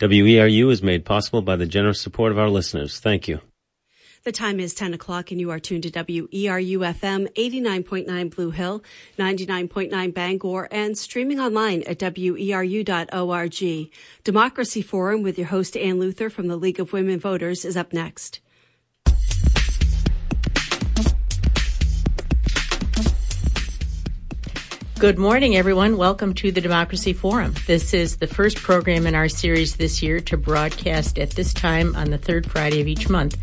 WERU is made possible by the generous support of our listeners. Thank you. The time is 10 o'clock and you are tuned to WERU FM 89.9 Blue Hill, 99.9 Bangor, and streaming online at WERU.org. Democracy Forum with your host Ann Luther from the League of Women Voters is up next. Good morning, everyone. Welcome to the Democracy Forum. This is the first program in our series this year to broadcast at this time on the third Friday of each month.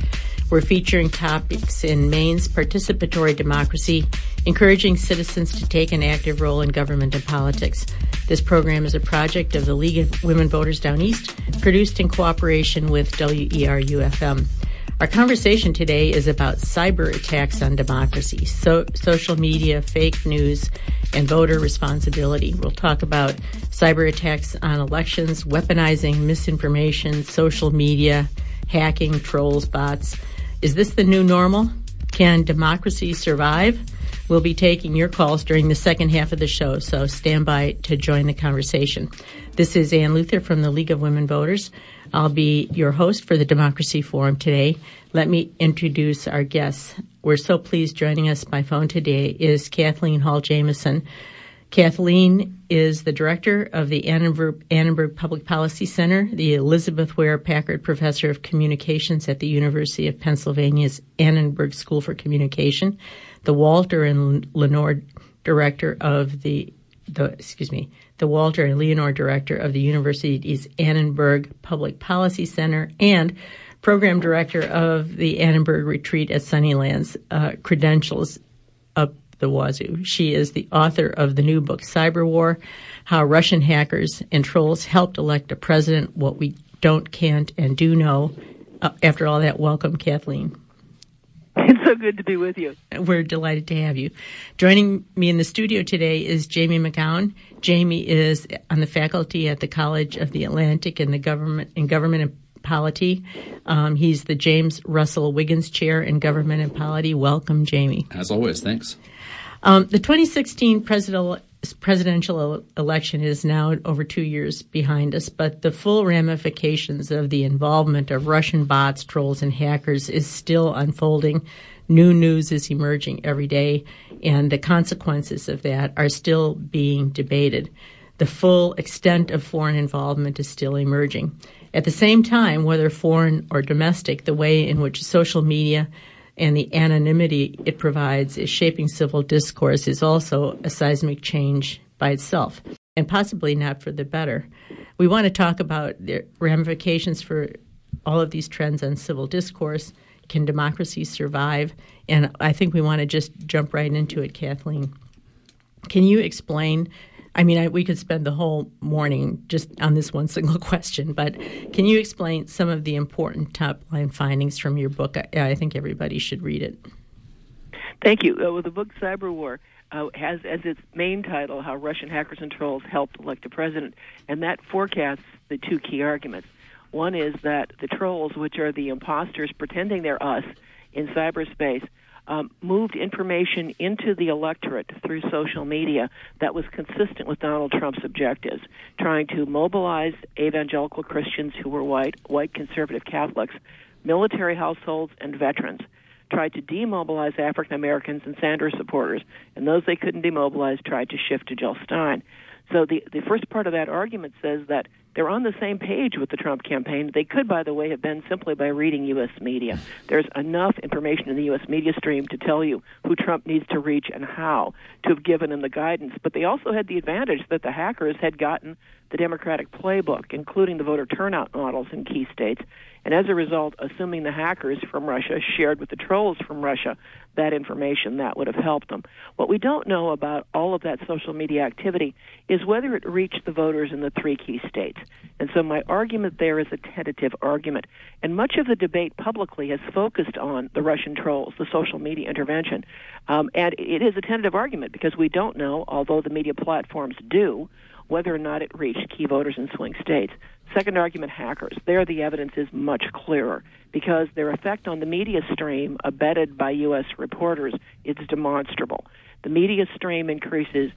We're featuring topics in Maine's participatory democracy, encouraging citizens to take an active role in government and politics. This program is a project of the League of Women Voters Down East, produced in cooperation with WERU FM. Our conversation today is about cyber attacks on democracy, so, social media, fake news, and voter responsibility. We'll talk about cyber attacks on elections, weaponizing misinformation, social media, hacking, trolls, bots. Is this the new normal? Can democracy survive? We'll be taking your calls during the second half of the show, so stand by to join the conversation. This is Ann Luther from the League of Women Voters. I'll be your host for the Democracy Forum today. Let me introduce our guests. We're so pleased joining us by phone today is Kathleen Hall Jamieson. Kathleen is the director of the Annenberg, Annenberg, Public Policy Center, the Elizabeth Ware Packard Professor of Communications at the University of Pennsylvania's Annenberg School for Communication, the Walter and Leonore Director of the, the excuse me, the Walter and Leonore Director of the University's Annenberg Public Policy Center, and Program Director of the Annenberg Retreat at Sunnylands, uh, credentials up the wazoo. She is the author of the new book, Cyber War How Russian Hackers and Trolls Helped Elect a President, What We Don't, Can't, and Do Know. Uh, after all that, welcome, Kathleen. It's so good to be with you. We're delighted to have you. Joining me in the studio today is Jamie McKown. Jamie is on the faculty at the College of the Atlantic in the government in government and polity. Um, he's the James Russell Wiggins Chair in Government and Polity. Welcome, Jamie. As always, thanks. Um, the 2016 presidential presidential election is now over two years behind us, but the full ramifications of the involvement of Russian bots, trolls, and hackers is still unfolding. New news is emerging every day, and the consequences of that are still being debated. The full extent of foreign involvement is still emerging. At the same time, whether foreign or domestic, the way in which social media and the anonymity it provides is shaping civil discourse is also a seismic change by itself, and possibly not for the better. We want to talk about the ramifications for all of these trends on civil discourse. Can democracy survive? And I think we want to just jump right into it, Kathleen. Can you explain I mean, I, we could spend the whole morning just on this one single question, but can you explain some of the important top line findings from your book? I, I think everybody should read it. Thank you. Uh, well, the book Cyber War uh, has as its main title How Russian Hackers and Trolls Helped Elect a President, and that forecasts the two key arguments. One is that the trolls, which are the imposters pretending they're us in cyberspace, um, moved information into the electorate through social media that was consistent with Donald Trump's objectives, trying to mobilize evangelical Christians who were white, white conservative Catholics, military households, and veterans. Tried to demobilize African Americans and Sanders supporters, and those they couldn't demobilize tried to shift to Jill Stein. So the the first part of that argument says that they're on the same page with the Trump campaign. They could, by the way, have been simply by reading U.S. media. There's enough information in the U.S. media stream to tell you who Trump needs to reach and how to have given him the guidance. But they also had the advantage that the hackers had gotten the Democratic playbook, including the voter turnout models in key states. And as a result, assuming the hackers from Russia shared with the trolls from Russia that information, that would have helped them. What we don't know about all of that social media activity is whether it reached the voters in the three key states. And so my argument there is a tentative argument. And much of the debate publicly has focused on the Russian trolls, the social media intervention. Um, and it is a tentative argument because we don't know, although the media platforms do, whether or not it reached key voters in swing states. Second argument hackers. There, the evidence is much clearer because their effect on the media stream, abetted by U.S. reporters, is demonstrable. The media stream increases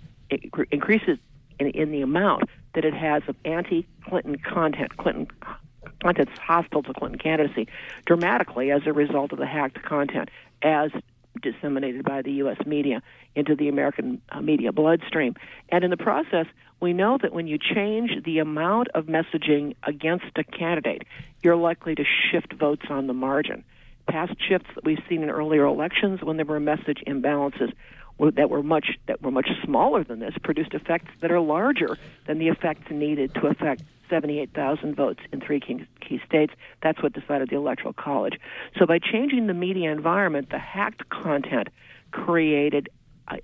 increases in, in the amount that it has of anti-Clinton content, Clinton content hostile to Clinton candidacy, dramatically as a result of the hacked content, as disseminated by the U.S. media into the American uh, media bloodstream. And in the process, we know that when you change the amount of messaging against a candidate, you're likely to shift votes on the margin. Past shifts that we've seen in earlier elections when there were message imbalances that were much that were much smaller than this produced effects that are larger than the effects needed to affect 78,000 votes in three key, states. That's what decided the Electoral College. So by changing the media environment, the hacked content created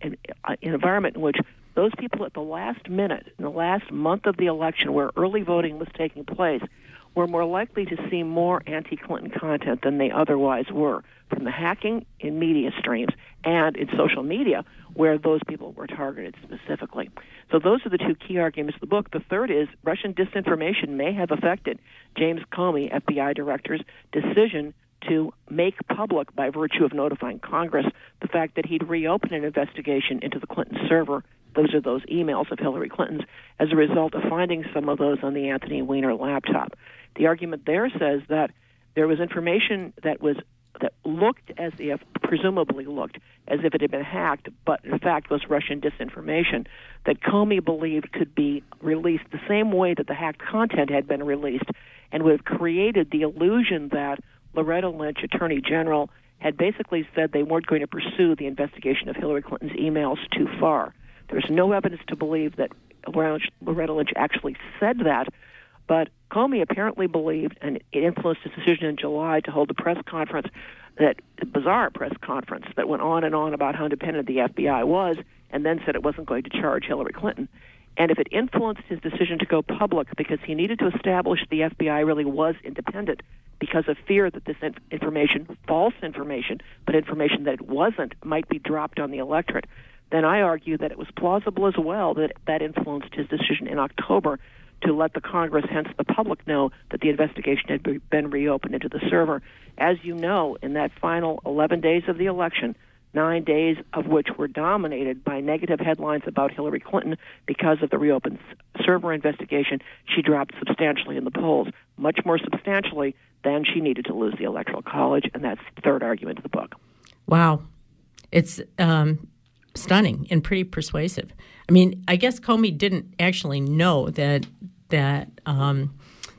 an, an environment in which those people at the last minute, in the last month of the election, where early voting was taking place, were more likely to see more anti Clinton content than they otherwise were from the hacking in media streams and in social media, where those people were targeted specifically. So, those are the two key arguments of the book. The third is Russian disinformation may have affected James Comey, FBI director's decision to make public, by virtue of notifying Congress, the fact that he'd reopened an investigation into the Clinton server. Those are those emails of Hillary Clinton's as a result of finding some of those on the Anthony Weiner laptop. The argument there says that there was information that was that looked as if, presumably looked as if it had been hacked, but in fact was Russian disinformation that Comey believed could be released the same way that the hacked content had been released, and would have created the illusion that Loretta Lynch, Attorney General, had basically said they weren't going to pursue the investigation of Hillary Clinton's emails too far. There's no evidence to believe that Loretta Lynch actually said that, but Comey apparently believed, and it influenced his decision in July to hold a press conference, that bizarre press conference that went on and on about how independent the FBI was, and then said it wasn't going to charge Hillary Clinton. And if it influenced his decision to go public because he needed to establish the FBI really was independent because of fear that this information, false information, but information that it wasn't, might be dropped on the electorate, then I argue that it was plausible as well that that influenced his decision in October to let the Congress, hence the public, know that the investigation had been reopened into the server. As you know, in that final 11 days of the election, nine days of which were dominated by negative headlines about Hillary Clinton because of the reopened server investigation, she dropped substantially in the polls, much more substantially than she needed to lose the Electoral College, and that's the third argument of the book. Wow. It's um, stunning and pretty persuasive. I mean, I guess Comey didn't actually know that that um,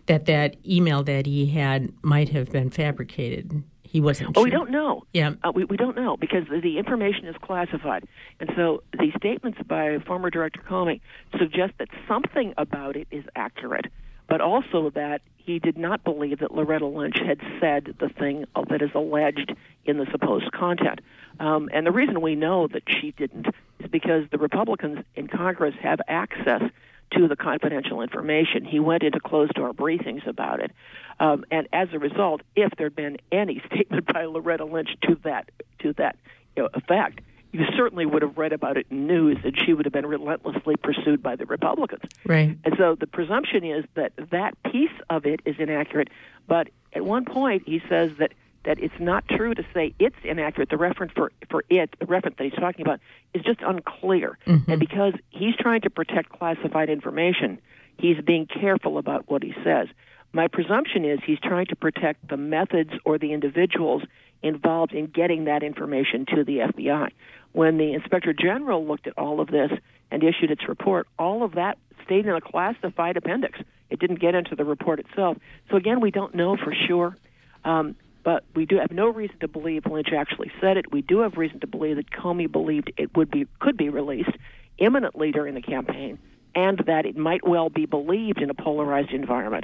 that that email that he had might have been fabricated. He wasn't. Oh, sure. we don't know. Yeah, uh, we we don't know because the, the information is classified, and so the statements by former Director Comey suggest that something about it is accurate, but also that he did not believe that Loretta Lynch had said the thing that is alleged in the supposed content. Um, and the reason we know that she didn't is because the Republicans in Congress have access to the confidential information. He went into closed door briefings about it. Um, and as a result, if there'd been any statement by Loretta Lynch to that to that you know, effect, you certainly would have read about it in news and she would have been relentlessly pursued by the Republicans. Right. And so the presumption is that that piece of it is inaccurate. But at one point, he says that that it's not true to say it's inaccurate. The reference for for it, the reference that he's talking about, is just unclear. Mm-hmm. And because he's trying to protect classified information, he's being careful about what he says. My presumption is he's trying to protect the methods or the individuals involved in getting that information to the FBI. When the Inspector General looked at all of this and issued its report, all of that stayed in a classified appendix. It didn't get into the report itself. So again, we don't know for sure. Um, but we do have no reason to believe Lynch actually said it. We do have reason to believe that Comey believed it would be could be released imminently during the campaign, and that it might well be believed in a polarized environment.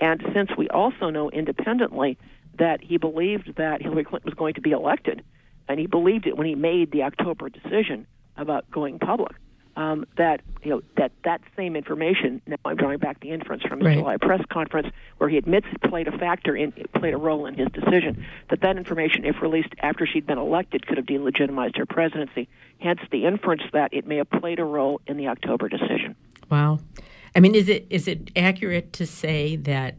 And since we also know independently that he believed that Hillary Clinton was going to be elected, and he believed it when he made the October decision about going public, um, that you know that that same information. Now I'm drawing back the inference from his right. July press conference, where he admits it played a factor in played a role in his decision. That that information, if released after she'd been elected, could have delegitimized her presidency. Hence, the inference that it may have played a role in the October decision. Wow. I mean, is it is it accurate to say that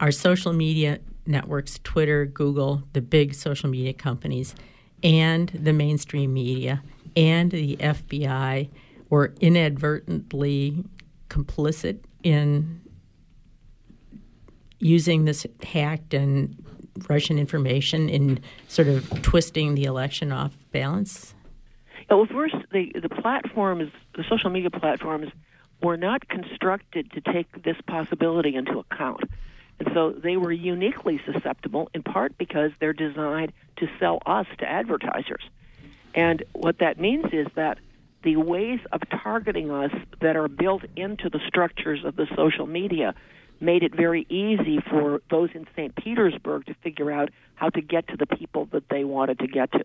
our social media networks, Twitter, Google, the big social media companies, and the mainstream media, and the FBI were inadvertently complicit in using this hacked and Russian information in sort of twisting the election off balance? Well, first, the the platforms, the social media platforms, were not constructed to take this possibility into account. And so they were uniquely susceptible, in part because they're designed to sell us to advertisers. And what that means is that the ways of targeting us that are built into the structures of the social media made it very easy for those in St. Petersburg to figure out how to get to the people that they wanted to get to.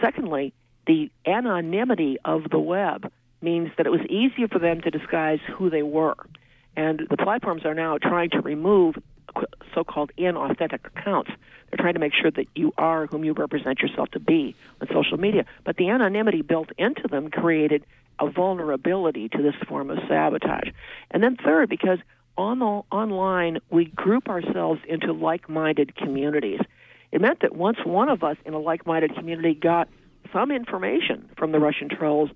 Secondly, the anonymity of the web means that it was easier for them to disguise who they were. And the platforms are now trying to remove so called inauthentic accounts. They're trying to make sure that you are whom you represent yourself to be on social media. But the anonymity built into them created a vulnerability to this form of sabotage. And then, third, because on online we group ourselves into like minded communities. It meant that once one of us in a like minded community got some information from the Russian trolls,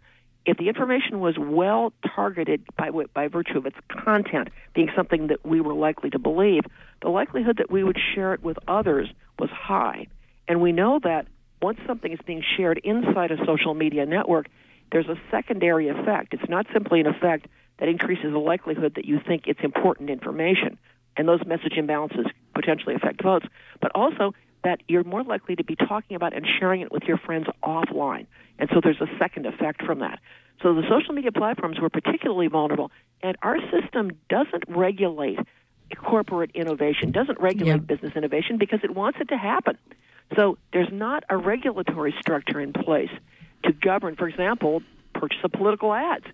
if the information was well targeted by by virtue of its content being something that we were likely to believe, the likelihood that we would share it with others was high. And we know that once something is being shared inside a social media network, there's a secondary effect. It's not simply an effect that increases the likelihood that you think it's important information, and those message imbalances potentially affect votes, but also that you're more likely to be talking about and sharing it with your friends offline. And so there's a second effect from that. So the social media platforms were particularly vulnerable, and our system doesn't regulate corporate innovation, doesn't regulate yeah. business innovation because it wants it to happen. So there's not a regulatory structure in place to govern, for example, purchase of political ads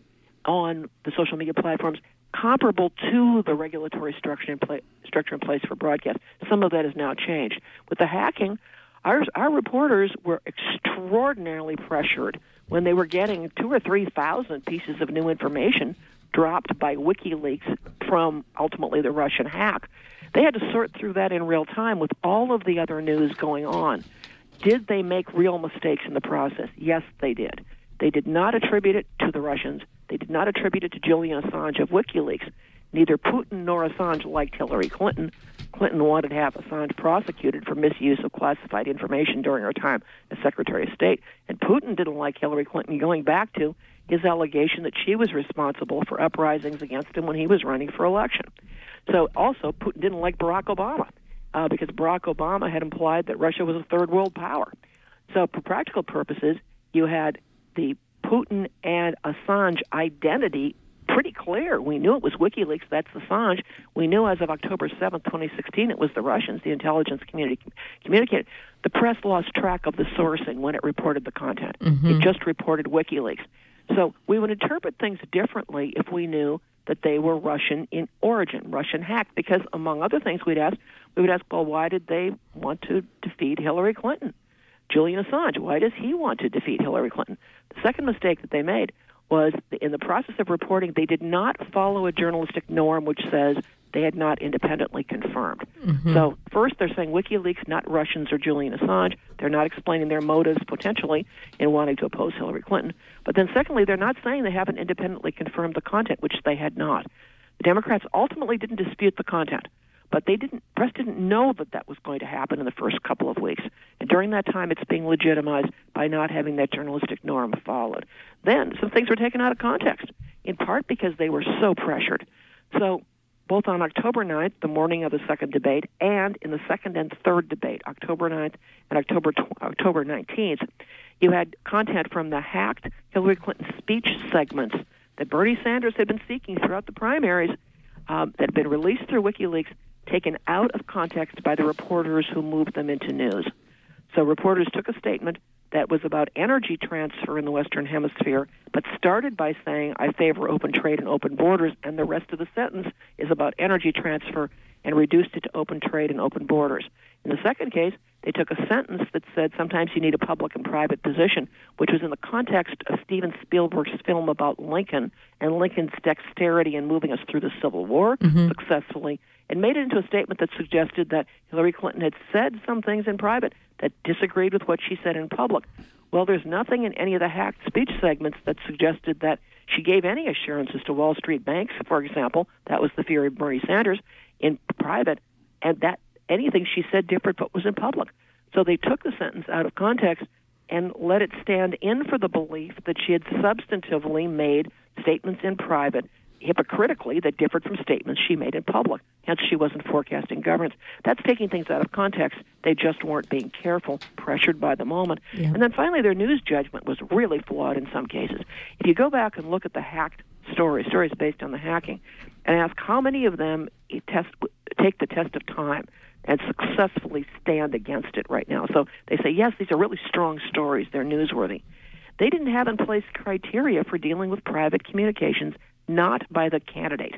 on the social media platforms comparable to the regulatory structure in, pla- structure in place for broadcast. Some of that has now changed. With the hacking, our, our reporters were extraordinarily pressured when they were getting two or three thousand pieces of new information dropped by WikiLeaks from ultimately the Russian hack. They had to sort through that in real time with all of the other news going on. Did they make real mistakes in the process? Yes, they did. They did not attribute it to the Russians. They did not attribute it to Julian Assange of WikiLeaks. Neither Putin nor Assange liked Hillary Clinton. Clinton wanted to have Assange prosecuted for misuse of classified information during her time as Secretary of State. And Putin didn't like Hillary Clinton going back to his allegation that she was responsible for uprisings against him when he was running for election. So also, Putin didn't like Barack Obama uh, because Barack Obama had implied that Russia was a third world power. So, for practical purposes, you had the Putin and Assange identity pretty clear. We knew it was WikiLeaks, that's Assange. We knew as of October 7th, 2016, it was the Russians, the intelligence community communicated. The press lost track of the sourcing when it reported the content. Mm-hmm. It just reported WikiLeaks. So we would interpret things differently if we knew that they were Russian in origin, Russian hacked, because among other things we'd ask, we would ask, well, why did they want to defeat Hillary Clinton? Julian Assange, why does he want to defeat Hillary Clinton? The second mistake that they made was in the process of reporting, they did not follow a journalistic norm which says they had not independently confirmed. Mm-hmm. So, first, they're saying WikiLeaks, not Russians or Julian Assange. They're not explaining their motives potentially in wanting to oppose Hillary Clinton. But then, secondly, they're not saying they haven't independently confirmed the content, which they had not. The Democrats ultimately didn't dispute the content. But they didn't. Press didn't know that that was going to happen in the first couple of weeks, and during that time, it's being legitimized by not having that journalistic norm followed. Then some things were taken out of context, in part because they were so pressured. So both on October 9th, the morning of the second debate, and in the second and third debate, October 9th and October tw- October 19th, you had content from the hacked Hillary Clinton speech segments that Bernie Sanders had been seeking throughout the primaries um, that had been released through WikiLeaks taken out of context by the reporters who moved them into news. So reporters took a statement that was about energy transfer in the Western Hemisphere, but started by saying, I favor open trade and open borders, and the rest of the sentence is about energy transfer and reduced it to open trade and open borders. In the second case, they took a sentence that said sometimes you need a public and private position, which was in the context of Steven Spielberg's film about Lincoln and Lincoln's dexterity in moving us through the Civil War mm-hmm. successfully, and made it into a statement that suggested that Hillary Clinton had said some things in private that disagreed with what she said in public. Well, there's nothing in any of the hacked speech segments that suggested that she gave any assurances to Wall Street banks, for example. That was the theory of Bernie Sanders in private, and that anything she said different but was in public. So they took the sentence out of context and let it stand in for the belief that she had substantively made statements in private hypocritically that differed from statements she made in public. Hence, she wasn't forecasting governance. That's taking things out of context. They just weren't being careful, pressured by the moment. Yeah. And then finally, their news judgment was really flawed in some cases. If you go back and look at the hacked stories, stories based on the hacking, and ask how many of them test, take the test of time and successfully stand against it right now. So they say, yes, these are really strong stories. They're newsworthy. They didn't have in place criteria for dealing with private communications not by the candidate.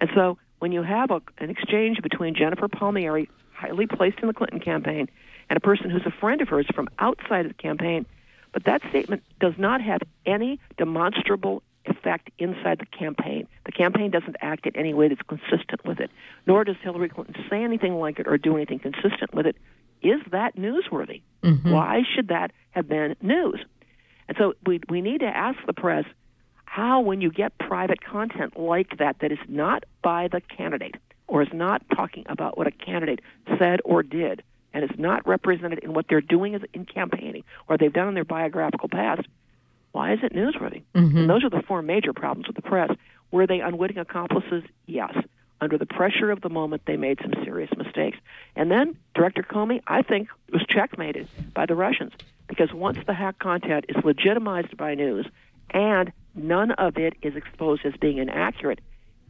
And so when you have a, an exchange between Jennifer Palmieri, highly placed in the Clinton campaign, and a person who's a friend of hers from outside of the campaign, but that statement does not have any demonstrable effect inside the campaign. The campaign doesn't act in any way that's consistent with it, nor does Hillary Clinton say anything like it or do anything consistent with it. Is that newsworthy? Mm-hmm. Why should that have been news? And so we we need to ask the press how, when you get private content like that, that is not by the candidate or is not talking about what a candidate said or did and is not represented in what they're doing in campaigning or they've done in their biographical past, why is it newsworthy? Mm-hmm. And those are the four major problems with the press. Were they unwitting accomplices? Yes. Under the pressure of the moment, they made some serious mistakes. And then Director Comey, I think, was checkmated by the Russians because once the hack content is legitimized by news and none of it is exposed as being inaccurate.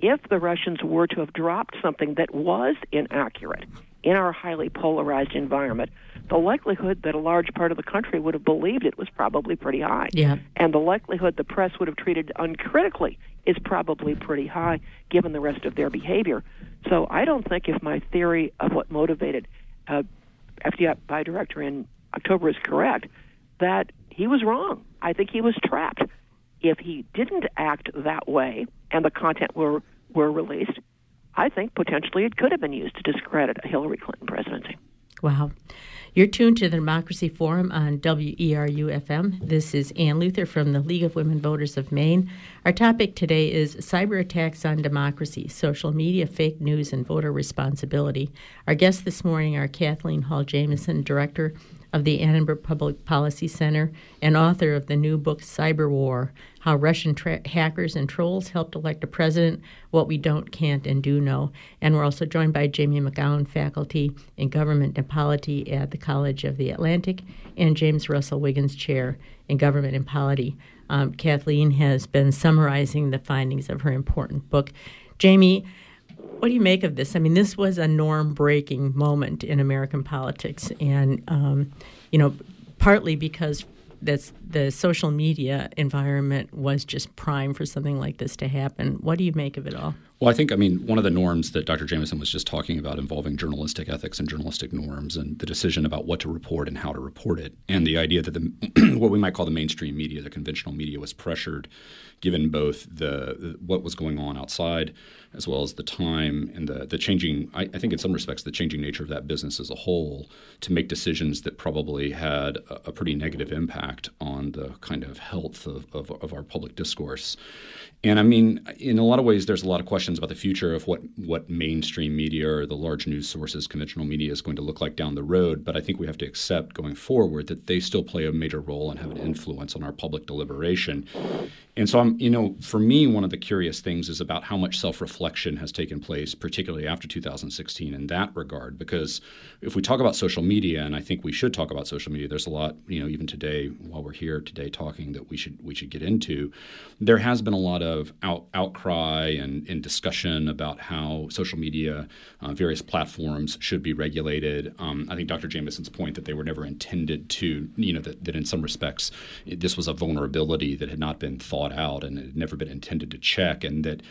If the Russians were to have dropped something that was inaccurate in our highly polarized environment, the likelihood that a large part of the country would have believed it was probably pretty high. Yeah. And the likelihood the press would have treated uncritically is probably pretty high given the rest of their behavior. So I don't think if my theory of what motivated uh, FBI director in October is correct, that he was wrong. I think he was trapped if he didn't act that way and the content were were released, I think potentially it could have been used to discredit a Hillary Clinton presidency. Wow. You're tuned to the Democracy Forum on WERU FM. This is Ann Luther from the League of Women Voters of Maine. Our topic today is cyber attacks on democracy, social media, fake news, and voter responsibility. Our guests this morning are Kathleen Hall Jamieson, Director of the Annenberg Public Policy Center and author of the new book Cyber War How Russian tra- Hackers and Trolls Helped Elect a President, What We Don't, Can't, and Do Know. And we're also joined by Jamie McKown, faculty in government and polity at the College of the Atlantic, and James Russell Wiggins, chair in government and polity. Um, Kathleen has been summarizing the findings of her important book. Jamie, what do you make of this? I mean, this was a norm breaking moment in American politics, and um, you know, partly because that's the social media environment was just prime for something like this to happen. What do you make of it all? Well, I think, I mean, one of the norms that Dr. Jamieson was just talking about involving journalistic ethics and journalistic norms and the decision about what to report and how to report it, and the idea that the what we might call the mainstream media, the conventional media, was pressured, given both the what was going on outside as well as the time and the, the changing, I, I think in some respects, the changing nature of that business as a whole to make decisions that probably had a, a pretty negative impact on the kind of health of, of, of our public discourse. And I mean, in a lot of ways, there's a lot of questions about the future of what, what mainstream media or the large news sources, conventional media, is going to look like down the road. But I think we have to accept going forward that they still play a major role and have an influence on our public deliberation. And so, I'm, you know, for me, one of the curious things is about how much self reflection has taken place, particularly after 2016, in that regard. Because if we talk about social media, and I think we should talk about social media, there's a lot, you know, even today while we're here today talking that we should we should get into. There has been a lot of out, outcry and, and, discussion about how social media, uh, various platforms should be regulated. Um, I think Dr. Jamieson's point that they were never intended to, you know, that, that in some respects this was a vulnerability that had not been thought out and it had never been intended to check, and that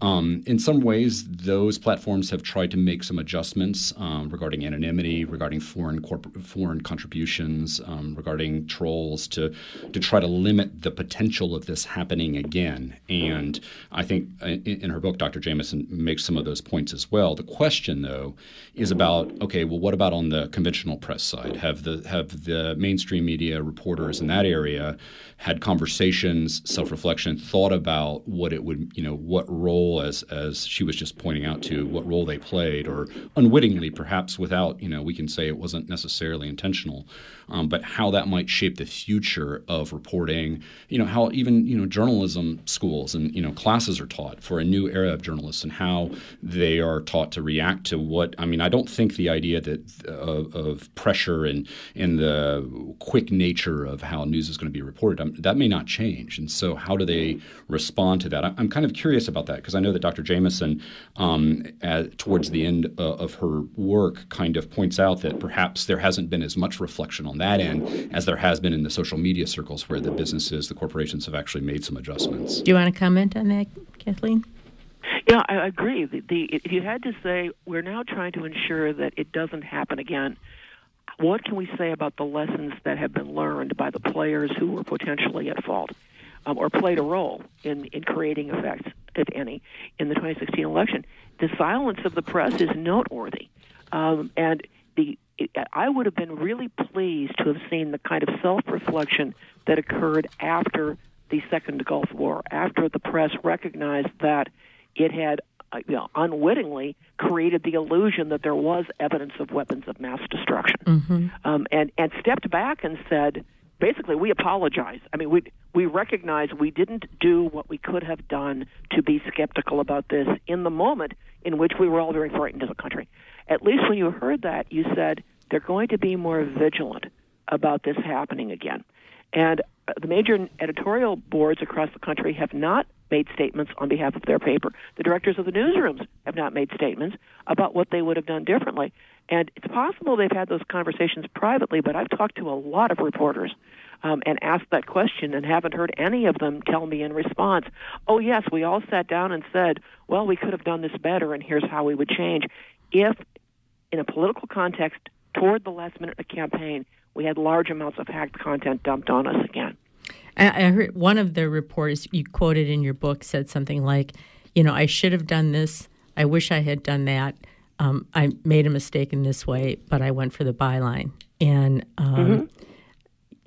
Um, in some ways, those platforms have tried to make some adjustments um, regarding anonymity, regarding foreign corporate, foreign contributions, um, regarding trolls to to try to limit the potential of this happening again. And I think uh, in, in her book, Dr. Jamieson makes some of those points as well. The question, though, is about okay, well, what about on the conventional press side? Have the have the mainstream media reporters in that area had conversations, self reflection, thought about what it would, you know, what role, as as she was just pointing out to, what role they played, or unwittingly, perhaps without, you know, we can say it wasn't necessarily intentional, um, but how that might shape the future of reporting. You know, how even you know journalism schools and you know classes are taught for a new era of journalists and how they are taught to react to what. I mean, I don't think the idea that of, of pressure and and the quick nature of how news is going to be reported um, that may not change. And so, how do they respond to that? I'm kind of curious about that because I know that Dr. Jamieson, um, at, towards the end uh, of her work, kind of points out that perhaps there hasn't been as much reflection on that end as there has been in the social media circles where the businesses, the corporations have actually made some adjustments. Do you want to comment on that, Kathleen? Yeah, I agree. The, the, if you had to say, we're now trying to ensure that it doesn't happen again, what can we say about the lessons that have been learned by the players who were potentially at fault um, or played a role in, in creating effects, if any, in the 2016 election? The silence of the press is noteworthy. Um, and the I would have been really pleased to have seen the kind of self reflection that occurred after the Second Gulf War, after the press recognized that it had uh, you know, unwittingly created the illusion that there was evidence of weapons of mass destruction, mm-hmm. um, and and stepped back and said, basically, we apologize. I mean, we we recognize we didn't do what we could have done to be skeptical about this in the moment in which we were all very frightened as a country. At least when you heard that, you said they're going to be more vigilant about this happening again. And uh, the major editorial boards across the country have not made statements on behalf of their paper. The directors of the newsrooms have not made statements about what they would have done differently. And it's possible they've had those conversations privately, but I've talked to a lot of reporters um, and asked that question and haven't heard any of them tell me in response, oh, yes, we all sat down and said, well, we could have done this better, and here's how we would change. If, in a political context, toward the last minute of the campaign, we had large amounts of hacked content dumped on us again. I heard one of the reporters you quoted in your book said something like, you know, I should have done this. I wish I had done that. Um, I made a mistake in this way, but I went for the byline. And, um, mm-hmm.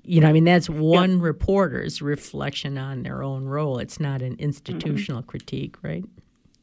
you know, I mean, that's one yeah. reporter's reflection on their own role. It's not an institutional mm-hmm. critique, right?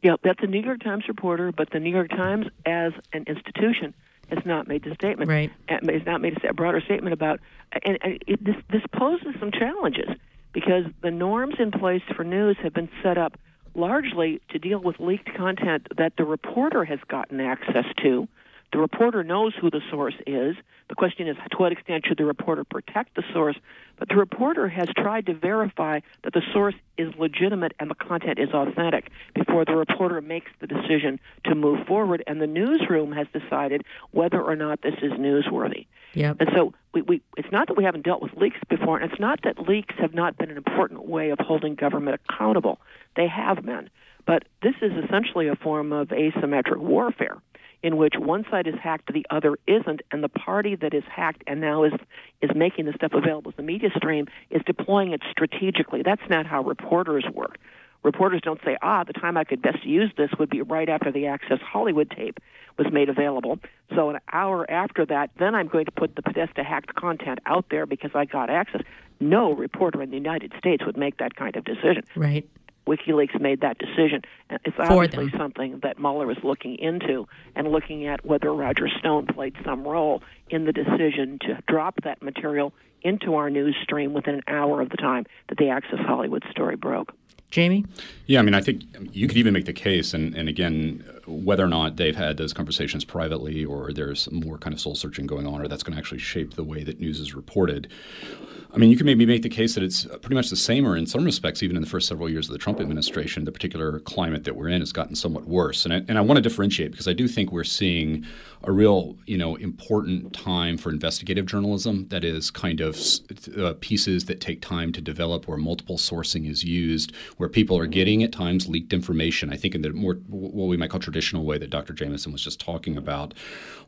Yeah, that's a New York Times reporter, but the New York Times, as an institution, has not made the statement. Right. Uh, has not made a broader statement about, uh, and, and it, this this poses some challenges because the norms in place for news have been set up largely to deal with leaked content that the reporter has gotten access to the reporter knows who the source is. The question is, to what extent should the reporter protect the source? But the reporter has tried to verify that the source is legitimate and the content is authentic before the reporter makes the decision to move forward. And the newsroom has decided whether or not this is newsworthy. Yep. And so we, we, it's not that we haven't dealt with leaks before, and it's not that leaks have not been an important way of holding government accountable. They have been. But this is essentially a form of asymmetric warfare in which one side is hacked, the other isn't, and the party that is hacked and now is is making the stuff available as the media stream is deploying it strategically. That's not how reporters work. Reporters don't say, ah, the time I could best use this would be right after the Access Hollywood tape was made available. So an hour after that, then I'm going to put the Podesta hacked content out there because I got access. No reporter in the United States would make that kind of decision. Right. WikiLeaks made that decision. It's obviously something that Mueller is looking into and looking at whether Roger Stone played some role in the decision to drop that material into our news stream within an hour of the time that the Access Hollywood story broke. Jamie? Yeah, I mean, I think you could even make the case, and, and again, whether or not they've had those conversations privately or there's more kind of soul searching going on, or that's going to actually shape the way that news is reported. I mean, you can maybe make the case that it's pretty much the same, or in some respects, even in the first several years of the Trump administration, the particular climate that we're in has gotten somewhat worse. And I, and I want to differentiate because I do think we're seeing a real, you know, important time for investigative journalism. That is, kind of uh, pieces that take time to develop, where multiple sourcing is used, where people are getting at times leaked information. I think in the more what we might call traditional way that Dr. Jamieson was just talking about.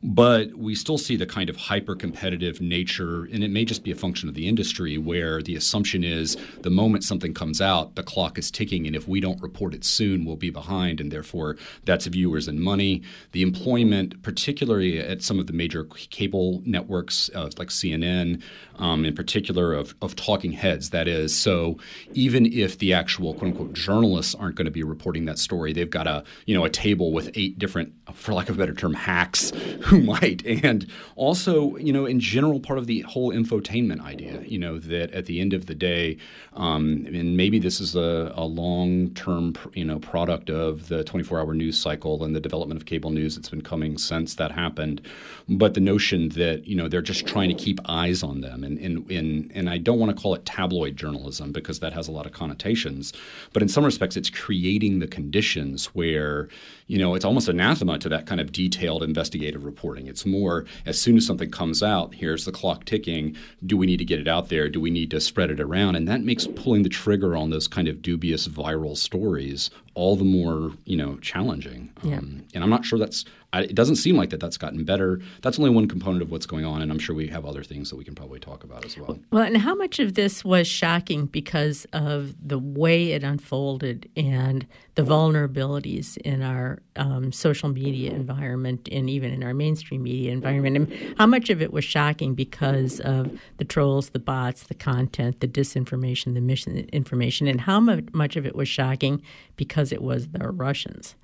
But we still see the kind of hyper competitive nature, and it may just be a function of the industry industry where the assumption is the moment something comes out, the clock is ticking, and if we don't report it soon, we'll be behind, and therefore that's viewers and money. The employment, particularly at some of the major cable networks uh, like CNN, um, in particular of, of talking heads, that is. So even if the actual quote unquote journalists aren't going to be reporting that story, they've got a you know a table with eight different, for lack of a better term, hacks who might, and also you know in general part of the whole infotainment idea. You know that at the end of the day, um, and maybe this is a, a long-term you know product of the 24-hour news cycle and the development of cable news that's been coming since that happened, but the notion that you know they're just trying to keep eyes on them, and and and, and I don't want to call it tabloid journalism because that has a lot of connotations, but in some respects it's creating the conditions where you know it's almost anathema to that kind of detailed investigative reporting. It's more as soon as something comes out, here's the clock ticking. Do we need to get it out there? Do we need to spread it around? And that makes pulling the trigger on those kind of dubious viral stories all the more you know challenging. Yeah. Um, and I'm not sure that's. I, it doesn't seem like that. That's gotten better. That's only one component of what's going on, and I'm sure we have other things that we can probably talk about as well. Well, and how much of this was shocking because of the way it unfolded and the vulnerabilities in our um, social media environment and even in our mainstream media environment? And how much of it was shocking because of the trolls, the bots, the content, the disinformation, the misinformation, and how much of it was shocking because it was the Russians.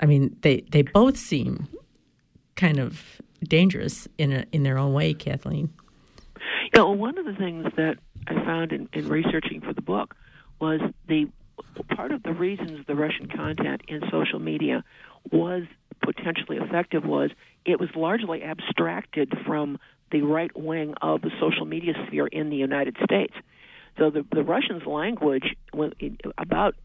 I mean, they, they both seem kind of dangerous in a, in their own way, Kathleen. You know, one of the things that I found in, in researching for the book was the part of the reasons the Russian content in social media was potentially effective was it was largely abstracted from the right wing of the social media sphere in the United States. So the, the Russians' language, about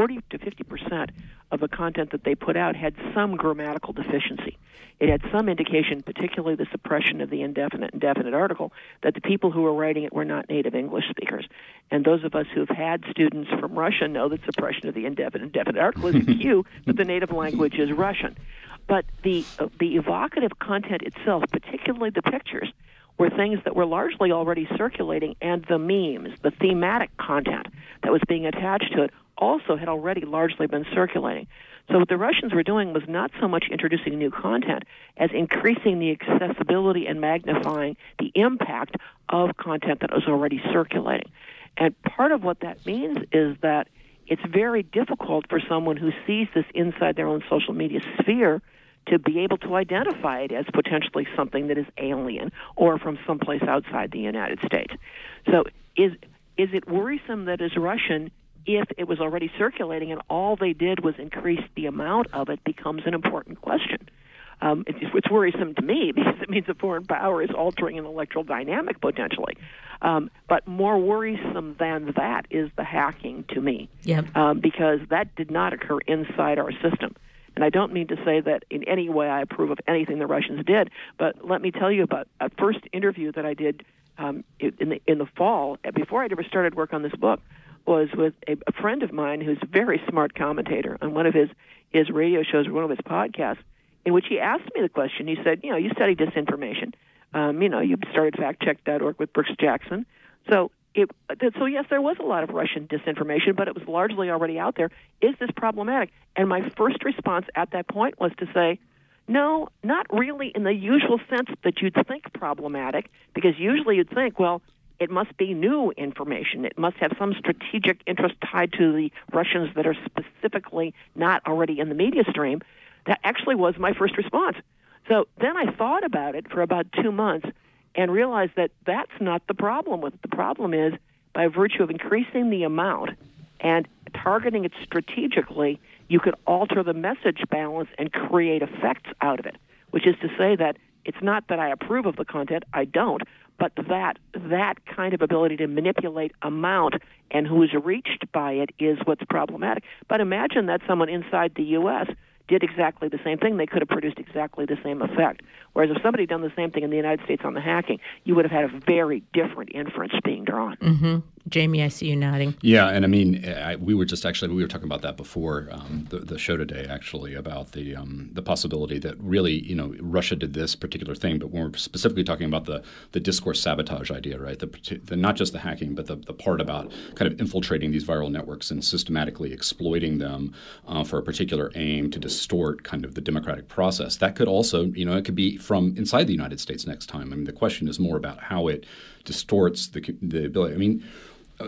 40 to 50 percent of the content that they put out had some grammatical deficiency. It had some indication, particularly the suppression of the indefinite and definite article, that the people who were writing it were not native English speakers. And those of us who've had students from Russia know that suppression of the indefinite and definite article is a cue that the native language is Russian. But the uh, the evocative content itself, particularly the pictures, were things that were largely already circulating, and the memes, the thematic content that was being attached to it, also had already largely been circulating. So what the Russians were doing was not so much introducing new content as increasing the accessibility and magnifying the impact of content that was already circulating. And part of what that means is that it's very difficult for someone who sees this inside their own social media sphere to be able to identify it as potentially something that is alien or from someplace outside the United States. So is is it worrisome that as Russian if it was already circulating and all they did was increase the amount of it becomes an important question. Um, it's, it's worrisome to me because it means a foreign power is altering an electoral dynamic potentially. Um, but more worrisome than that is the hacking to me, yep. um, because that did not occur inside our system. And I don't mean to say that in any way I approve of anything the Russians did, but let me tell you about a first interview that I did um, in the in the fall before I'd ever started work on this book was with a, a friend of mine who's a very smart commentator on one of his his radio shows or one of his podcasts, in which he asked me the question. He said, "You know, you study disinformation. Um, you know, you started FactCheck.org with Brooks Jackson. So, it, so yes, there was a lot of Russian disinformation, but it was largely already out there. Is this problematic?" And my first response at that point was to say, "No, not really in the usual sense that you'd think problematic, because usually you'd think, well." It must be new information. It must have some strategic interest tied to the Russians that are specifically not already in the media stream. That actually was my first response. So then I thought about it for about two months and realized that that's not the problem with it. The problem is by virtue of increasing the amount and targeting it strategically, you could alter the message balance and create effects out of it, which is to say that it's not that I approve of the content, I don't, but that that kind of ability to manipulate amount and who is reached by it is what's problematic. But imagine that someone inside the U.S. did exactly the same thing, they could have produced exactly the same effect. Whereas if somebody had done the same thing in the United States on the hacking, you would have had a very different inference being drawn. Mm-hmm. Jamie, I see you nodding. Yeah, and I mean, I, we were just actually we were talking about that before um, the, the, show today, actually, about the um, the possibility that really, you know, Russia did this particular thing, but when we're specifically talking about the the discourse sabotage idea, right? The, the not just the hacking, but the, the part about kind of infiltrating these viral networks and systematically exploiting them uh, for a particular aim to distort kind of the democratic process. That could also, you know, it could be from inside the United States next time. I mean, the question is more about how it distorts the the ability. I mean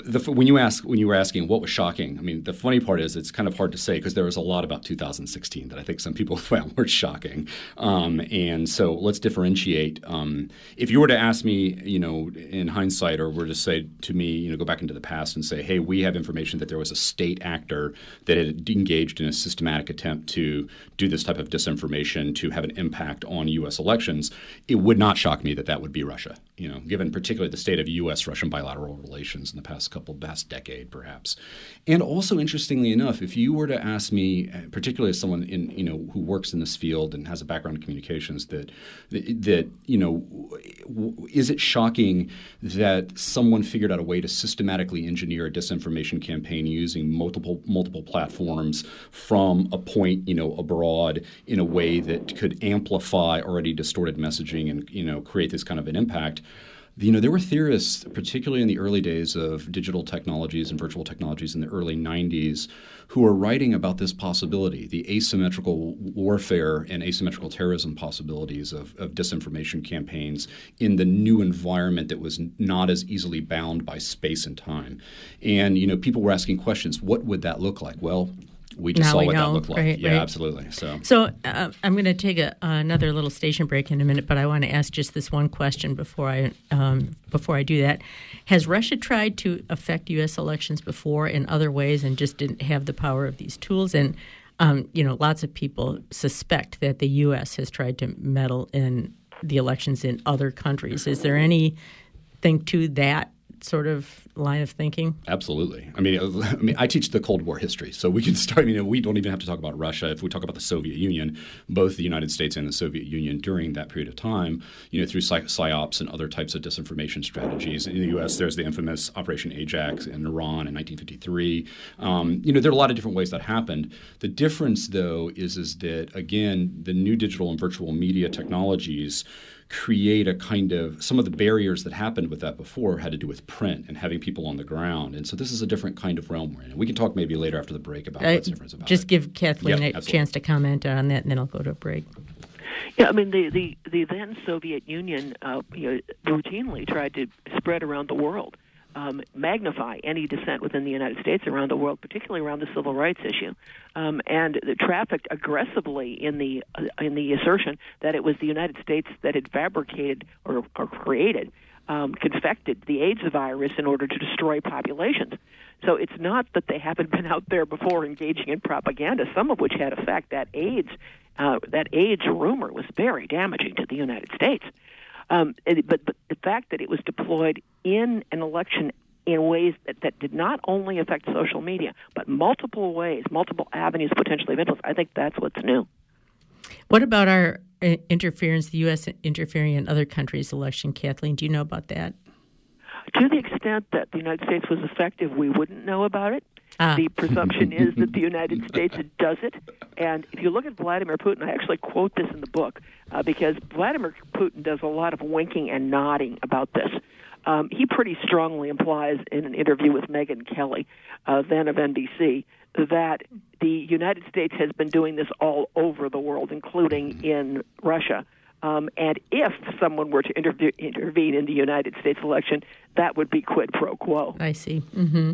the, when you ask when you were asking what was shocking, I mean, the funny part is it's kind of hard to say because there was a lot about 2016 that I think some people found were shocking. Um, and so let's differentiate. Um, if you were to ask me, you know, in hindsight, or were to say to me, you know, go back into the past and say, hey, we have information that there was a state actor that had engaged in a systematic attempt to do this type of disinformation to have an impact on U.S. elections, it would not shock me that that would be Russia. You know, given particularly the state of U.S.-Russian bilateral relations in the past couple, past decade, perhaps. And also, interestingly enough, if you were to ask me, uh, particularly as someone in you know who works in this field and has a background in communications, that that you know, is it shocking that someone figured out a way to systematically engineer a disinformation campaign using multiple multiple platforms from a point you know abroad in a way that could amplify already distorted messaging and you know create this kind of an impact? You know, there were theorists, particularly in the early days of digital technologies and virtual technologies in the early 90s, who were writing about this possibility, the asymmetrical warfare and asymmetrical terrorism possibilities of, of disinformation campaigns in the new environment that was not as easily bound by space and time. And, you know, people were asking questions, what would that look like? Well, we just now saw we what know, that looked like. Right, yeah, right. absolutely. So, so uh, I'm going to take a, another little station break in a minute, but I want to ask just this one question before I um, before I do that. Has Russia tried to affect U.S. elections before in other ways and just didn't have the power of these tools? And um, you know, lots of people suspect that the U.S. has tried to meddle in the elections in other countries. Is there anything to that sort of line of thinking? Absolutely. I mean, I mean, I teach the Cold War history, so we can start. I mean, we don't even have to talk about Russia. If we talk about the Soviet Union, both the United States and the Soviet Union during that period of time, you know, through psyops and other types of disinformation strategies. In the U.S., there's the infamous Operation Ajax in Iran in 1953. Um, you know, there are a lot of different ways that happened. The difference, though, is is that again, the new digital and virtual media technologies create a kind of some of the barriers that happened with that before had to do with print and having people on the ground. And so this is a different kind of realm we're in. And we can talk maybe later after the break about Uh, what's different about just it. give Kathleen Yeah, a absolutely. chance to comment on that, and then I'll go to a break. Yeah, I mean the the, the then Soviet Union uh, you know, routinely tried to spread around the world, um, magnify any dissent within the United States around the world, particularly around the civil rights issue, um, and trafficked aggressively in the uh, in the assertion that it was the United States that had fabricated or, or created. Um, confected the AIDS virus in order to destroy populations. So it's not that they haven't been out there before engaging in propaganda, some of which had effect. That AIDS, uh, that AIDS rumor was very damaging to the United States. Um, but, but the fact that it was deployed in an election in ways that, that did not only affect social media, but multiple ways, multiple avenues potentially of influence, I think that's what's new. What about our uh, interference, the U.S. interfering in other countries' election? Kathleen, do you know about that? To the extent that the United States was effective, we wouldn't know about it. Ah. The presumption is that the United States does it. And if you look at Vladimir Putin, I actually quote this in the book uh, because Vladimir Putin does a lot of winking and nodding about this. Um, he pretty strongly implies in an interview with Megyn Kelly, uh, then of NBC, that the United States has been doing this all over the world, including in Russia. Um, and if someone were to interve- intervene in the United States election, that would be quid pro quo. I see. hmm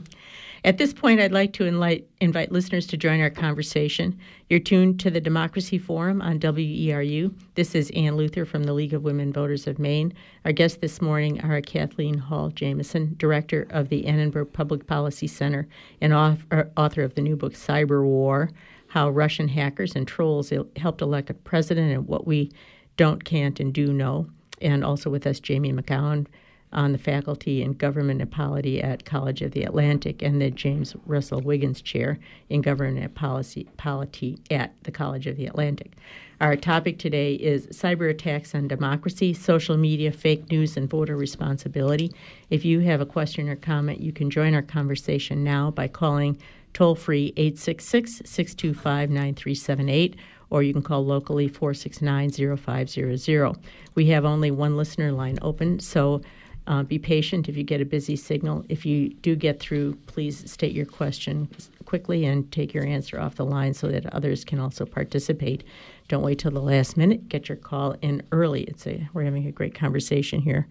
At this point, I'd like to invite, invite listeners to join our conversation. You're tuned to the Democracy Forum on WERU. This is Ann Luther from the League of Women Voters of Maine. Our guests this morning are Kathleen Hall Jamieson, director of the Annenberg Public Policy Center and author, er, author of the new book Cyber War How Russian Hackers and Trolls Helped Elect a President and What We Don't, Can't, and Do Know. And also with us, Jamie McKown on the faculty in government and polity at College of the Atlantic and the James Russell Wiggins Chair in Government and Policy, Polity at the College of the Atlantic. Our topic today is cyber attacks on democracy, social media, fake news, and voter responsibility. If you have a question or comment, you can join our conversation now by calling toll free 866 625 9378 or you can call locally 469 0500. We have only one listener line open, so uh, be patient if you get a busy signal. If you do get through, please state your question quickly and take your answer off the line so that others can also participate. Don't wait till the last minute. Get your call in early. It's a we're having a great conversation here.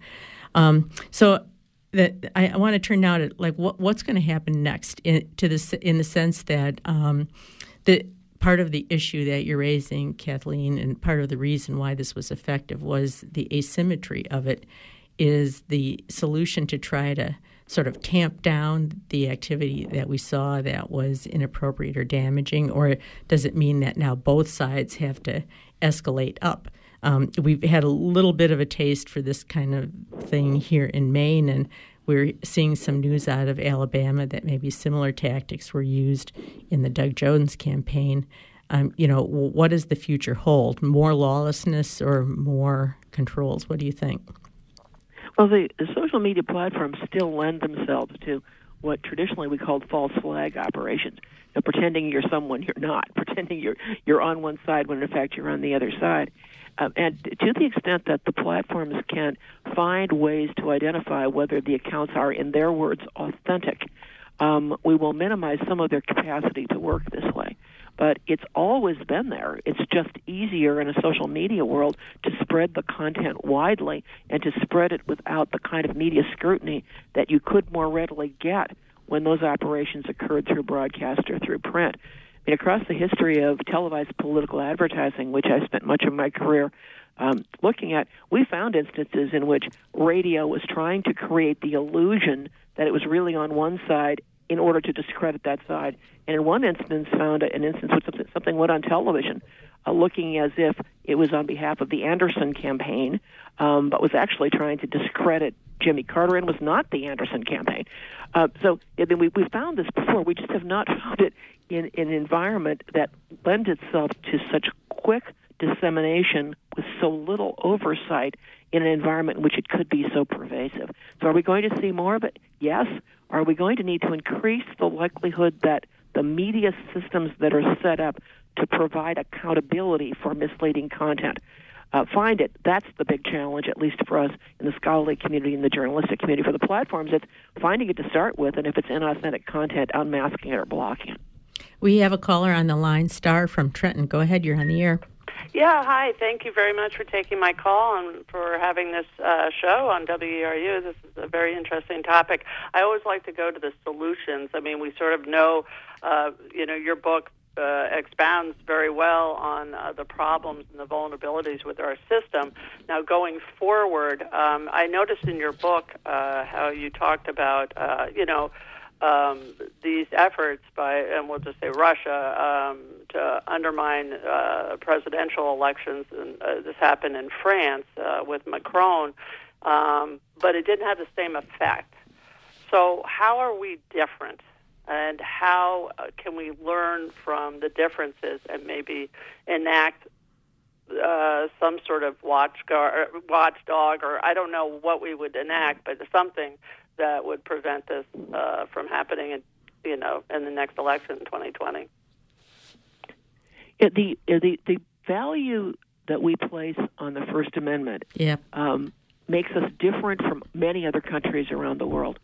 Um, so that I, I, want to turn now to like what, what's going to happen next in, to this in the sense that um, the part of the issue that you're raising, Kathleen, and part of the reason why this was effective was the asymmetry of it. Is the solution to try to sort of tamp down the activity that we saw that was inappropriate or damaging, or does it mean that now both sides have to escalate up? Um, we've had a little bit of a taste for this kind of thing here in Maine, and we're seeing some news out of Alabama that maybe similar tactics were used in the Doug Jones campaign. Um, you know, what does the future hold? More lawlessness or more controls? What do you think? Well, the, the social media platforms still lend themselves to what traditionally we called false flag operations. Know, pretending you're someone you're not, pretending you're you're on one side when in fact you're on the other side. Um, and to the extent that the platforms can find ways to identify whether the accounts are, in their words, authentic, um, we will minimize some of their capacity to work this way. But it's always been there. It's just easier in a social media world to spread the content widely and to spread it without the kind of media scrutiny that you could more readily get when those operations occurred through broadcast or through print I mean, across the history of televised political advertising, which I spent much of my career um, looking at, we found instances in which radio was trying to create the illusion that it was really on one side in order to discredit that side. And in one instance, found an instance where something went on television, uh, looking as if it was on behalf of the Anderson campaign, um, but was actually trying to discredit Jimmy Carter and was not the Anderson campaign. Uh, so I mean, we we found this before. We just have not found it in, in an environment that lends itself to such quick dissemination with so little oversight in an environment in which it could be so pervasive. So, are we going to see more of it? Yes. Are we going to need to increase the likelihood that the media systems that are set up to provide accountability for misleading content uh, find it. That's the big challenge, at least for us in the scholarly community and the journalistic community. For the platforms, it's finding it to start with, and if it's inauthentic content, unmasking it or blocking it. We have a caller on the line, Star from Trenton. Go ahead, you're on the air. Yeah, hi. Thank you very much for taking my call and for having this uh, show on WERU. This is a very interesting topic. I always like to go to the solutions. I mean, we sort of know, uh, you know, your book uh, expounds very well on uh, the problems and the vulnerabilities with our system. Now, going forward, um, I noticed in your book uh, how you talked about, uh, you know, um, these efforts by, and we'll just say Russia, um, to undermine uh, presidential elections. And uh, this happened in France with Macron, um, but it didn't have the same effect. So, how are we different? and how uh, can we learn from the differences and maybe enact uh, some sort of watchguard, watchdog, or I don't know what we would enact, but something that would prevent this uh, from happening, in, you know, in the next election in 2020. Yeah, the the the value that we place on the First Amendment yep. um, makes us different from many other countries around the world.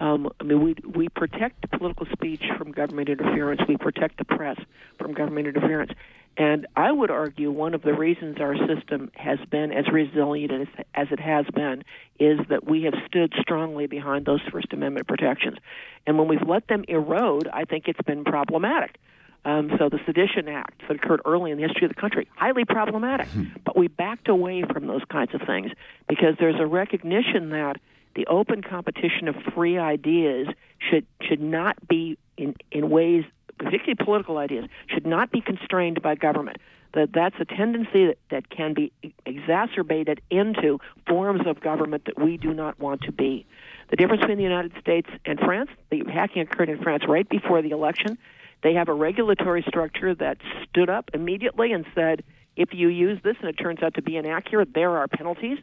Um, I mean, we we protect political speech from government interference. We protect the press from government interference. And I would argue one of the reasons our system has been as resilient as, as it has been is that we have stood strongly behind those First Amendment protections. And when we've let them erode, I think it's been problematic. Um, so the Sedition Act that occurred early in the history of the country, highly problematic. Hmm. But we backed away from those kinds of things because there's a recognition that the open competition of free ideas should should not be in in ways particularly political ideas should not be constrained by government that that's a tendency that, that can be exacerbated into forms of government that we do not want to be. The difference between the United States and France, the hacking occurred in France right before the election. They have a regulatory structure that stood up immediately and said, if you use this and it turns out to be inaccurate, there are penalties.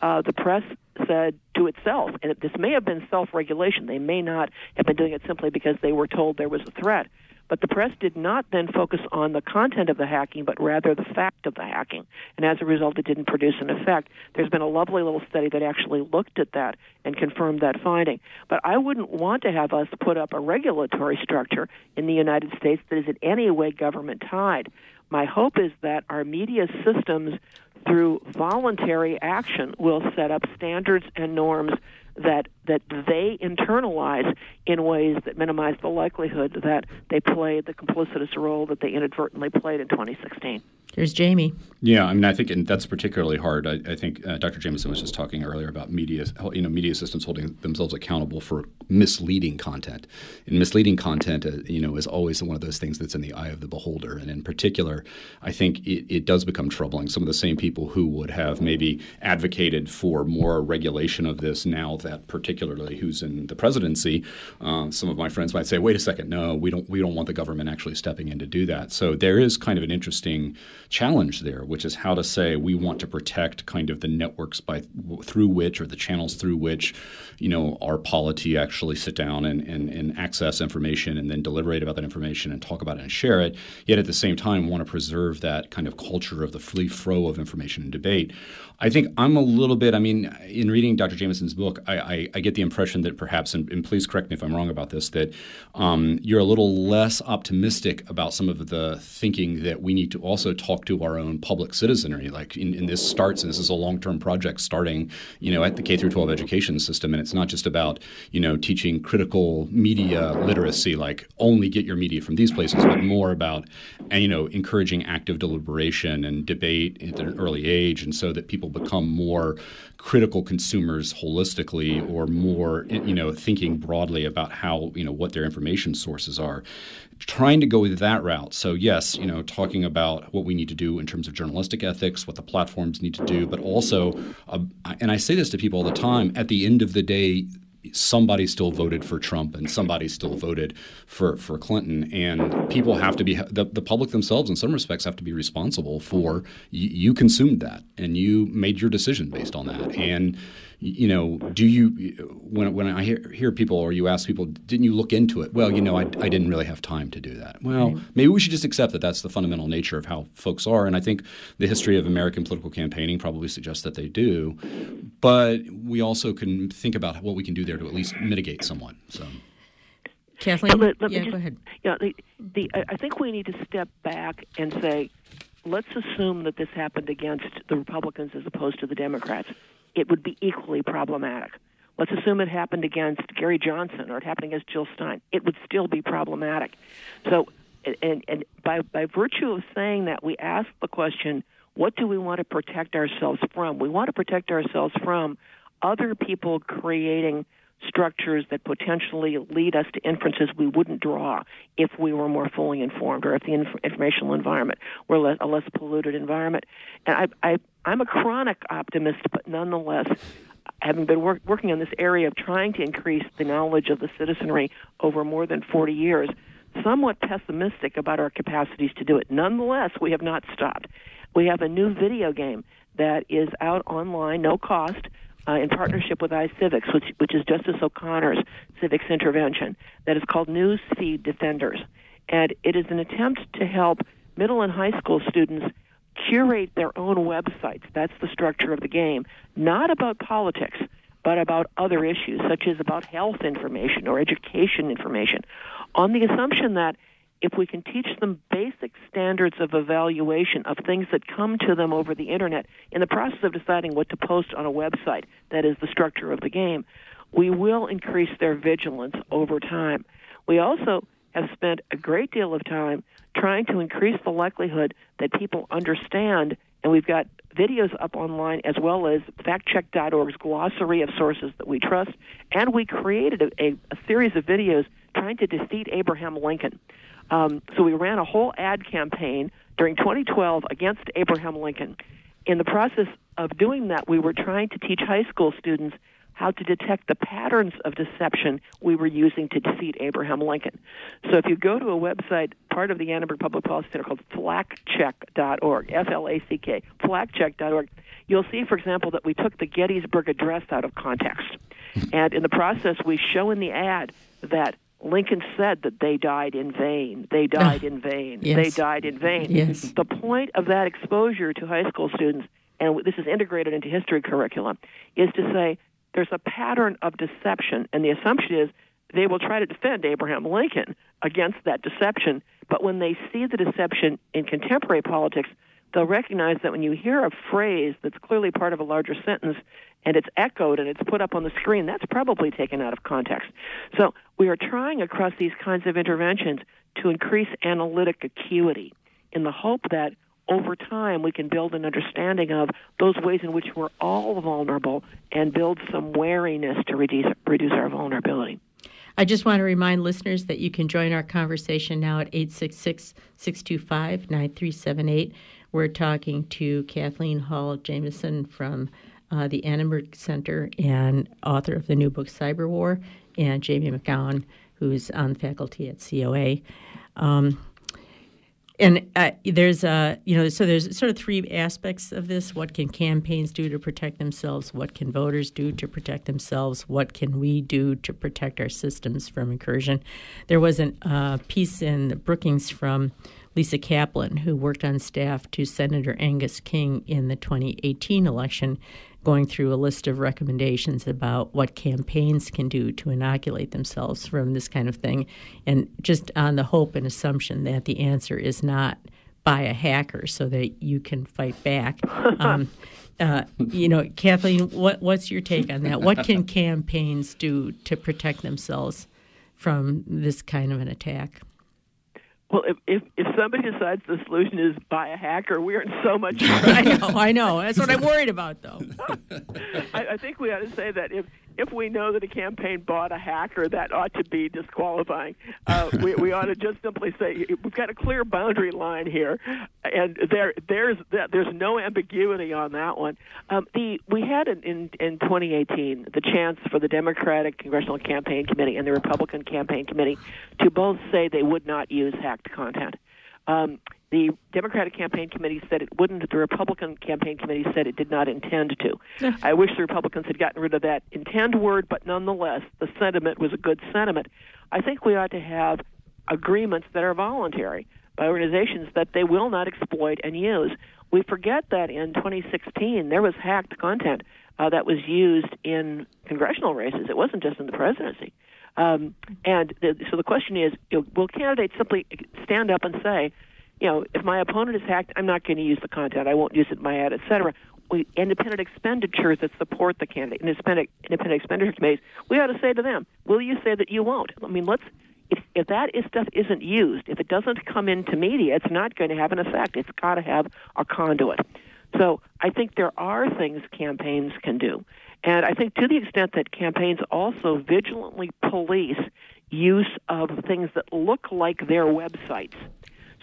Uh, the press said to itself, and this may have been self regulation, they may not have been doing it simply because they were told there was a threat. But the press did not then focus on the content of the hacking, but rather the fact of the hacking. And as a result, it didn't produce an effect. There's been a lovely little study that actually looked at that and confirmed that finding. But I wouldn't want to have us put up a regulatory structure in the United States that is in any way government tied. My hope is that our media systems, through voluntary action, will set up standards and norms that that they internalize in ways that minimize the likelihood that they played the complicitous role that they inadvertently played in 2016. Here's Jamie. Yeah, I mean, I think and that's particularly hard. I, I think uh, Dr. Jamieson was just talking earlier about media, you know, media systems holding themselves accountable for misleading content. And misleading content, uh, you know, is always one of those things that's in the eye of the beholder. And in particular, I think it, it does become troubling. Some of the same people who would have maybe advocated for more regulation of this now that particularly who's in the presidency, uh, some of my friends might say, "Wait a second, no, we don't, we don't want the government actually stepping in to do that." So there is kind of an interesting challenge there, which is how to say we want to protect kind of the networks by through which or the channels through which you know our polity actually sit down and, and, and access information and then deliberate about that information and talk about it and share it. Yet at the same time want to preserve that kind of culture of the free flow of information and debate. I think I'm a little bit. I mean, in reading Dr. Jamieson's book, I, I, I get the impression that perhaps, and, and, please correct me if I'm wrong about this, that um, you're a little less optimistic about some of the thinking that we need to also talk to our own public citizenry. Like, in, in this starts, and this is a long-term project starting, you know, at the K through 12 education system, and it's not just about you know teaching critical media literacy, like only get your media from these places, but more about, you know, encouraging active deliberation and debate at an early age, and so that people become more critical consumers holistically or more you know thinking broadly about how you know what their information sources are. Trying to go that route. So yes you know talking about what we need to do in terms of journalistic ethics what the platforms need to do but also uh, and i say this to people all the time at the end of the day somebody still voted for Trump and somebody still voted for, for Clinton. And people have to be, the, the public themselves, in some respects, have to be responsible for you, you consumed that and you made your decision based on that. And you know, do you when when I hear, hear people or you ask people, didn't you look into it? Well, you know, I, I didn't really have time to do that. Well, right. maybe we should just accept that that's the fundamental nature of how folks are, and I think the history of American political campaigning probably suggests that they do. But we also can think about what we can do there to at least mitigate somewhat. So. Kathleen, let, let yeah, just, go ahead. Yeah, the, the, I think we need to step back and say, let's assume that this happened against the Republicans as opposed to the Democrats it would be equally problematic. Let's assume it happened against Gary Johnson or it happened against Jill Stein. It would still be problematic. So, and, and by, by virtue of saying that, we ask the question what do we want to protect ourselves from? We want to protect ourselves from other people creating structures that potentially lead us to inferences we wouldn't draw if we were more fully informed or if the inf- informational environment were a less polluted environment. And I, I, I'm a chronic optimist, but nonetheless, having been work, working in this area of trying to increase the knowledge of the citizenry over more than 40 years, somewhat pessimistic about our capacities to do it. Nonetheless, we have not stopped. We have a new video game that is out online, no cost, uh, in partnership with iCivics, which, which is Justice O'Connor's civics intervention, that is called Newsfeed Defenders. And it is an attempt to help middle and high school students curate their own websites. That's the structure of the game. Not about politics, but about other issues, such as about health information or education information, on the assumption that if we can teach them basic standards of evaluation of things that come to them over the internet in the process of deciding what to post on a website, that is the structure of the game, we will increase their vigilance over time. We also have spent a great deal of time trying to increase the likelihood that people understand, and we've got videos up online as well as factcheck.org's glossary of sources that we trust, and we created a, a, a series of videos trying to defeat Abraham Lincoln. Um, so we ran a whole ad campaign during 2012 against Abraham Lincoln. In the process of doing that, we were trying to teach high school students how to detect the patterns of deception we were using to defeat Abraham Lincoln. So if you go to a website, part of the Annenberg Public Policy Center called flackcheck.org, F-L-A-C-K, flackcheck.org, you'll see, for example, that we took the Gettysburg Address out of context. and in the process, we show in the ad that Lincoln said that they died in vain. They ah, died in vain. Yes. They died in vain. Yes. The point of that exposure to high school students, and this is integrated into history curriculum, is to say there's a pattern of deception, and the assumption is they will try to defend Abraham Lincoln against that deception. But when they see the deception in contemporary politics, they'll recognize that when you hear a phrase that's clearly part of a larger sentence and it's echoed and it's put up on the screen, that's probably taken out of context. So we are trying across these kinds of interventions to increase analytic acuity in the hope that over time we can build an understanding of those ways in which we're all vulnerable and build some wariness to reduce, reduce our vulnerability. I just want to remind listeners that you can join our conversation now at 866 625 9378. We're talking to Kathleen Hall Jamieson from uh, the Annenberg Center and author of the new book Cyber War, and Jamie McKown, who's on faculty at COA. Um, and uh, there's a you know so there's sort of three aspects of this. What can campaigns do to protect themselves? What can voters do to protect themselves? What can we do to protect our systems from incursion? There was a uh, piece in brookings from lisa kaplan who worked on staff to senator angus king in the 2018 election going through a list of recommendations about what campaigns can do to inoculate themselves from this kind of thing, and just on the hope and assumption that the answer is not by a hacker so that you can fight back. Um, uh, you know, Kathleen, what, what's your take on that? What can campaigns do to protect themselves from this kind of an attack? Well, if, if if somebody decides the solution is buy a hacker, we're in so much trouble. I know, I know. That's what I'm worried about, though. I, I think we ought to say that if if we know that a campaign bought a hacker, that ought to be disqualifying. Uh, we we ought to just simply say we've got a clear boundary line here, and there there's there's no ambiguity on that one. Um, the we had in, in in 2018 the chance for the Democratic Congressional Campaign Committee and the Republican Campaign Committee to both say they would not use hacked content. Um, the Democratic Campaign Committee said it wouldn't. The Republican Campaign Committee said it did not intend to. I wish the Republicans had gotten rid of that intend word, but nonetheless, the sentiment was a good sentiment. I think we ought to have agreements that are voluntary by organizations that they will not exploit and use. We forget that in 2016 there was hacked content uh, that was used in congressional races. It wasn't just in the presidency. Um, and the, so the question is, you know, will candidates simply stand up and say, you know, if my opponent is hacked, I'm not going to use the content. I won't use it in my ad, et cetera. We, independent expenditures that support the candidate, independent, independent expenditure committees, we ought to say to them, will you say that you won't? I mean, let's, if, if that is stuff isn't used, if it doesn't come into media, it's not going to have an effect. It's got to have a conduit. So I think there are things campaigns can do. And I think to the extent that campaigns also vigilantly police use of things that look like their websites,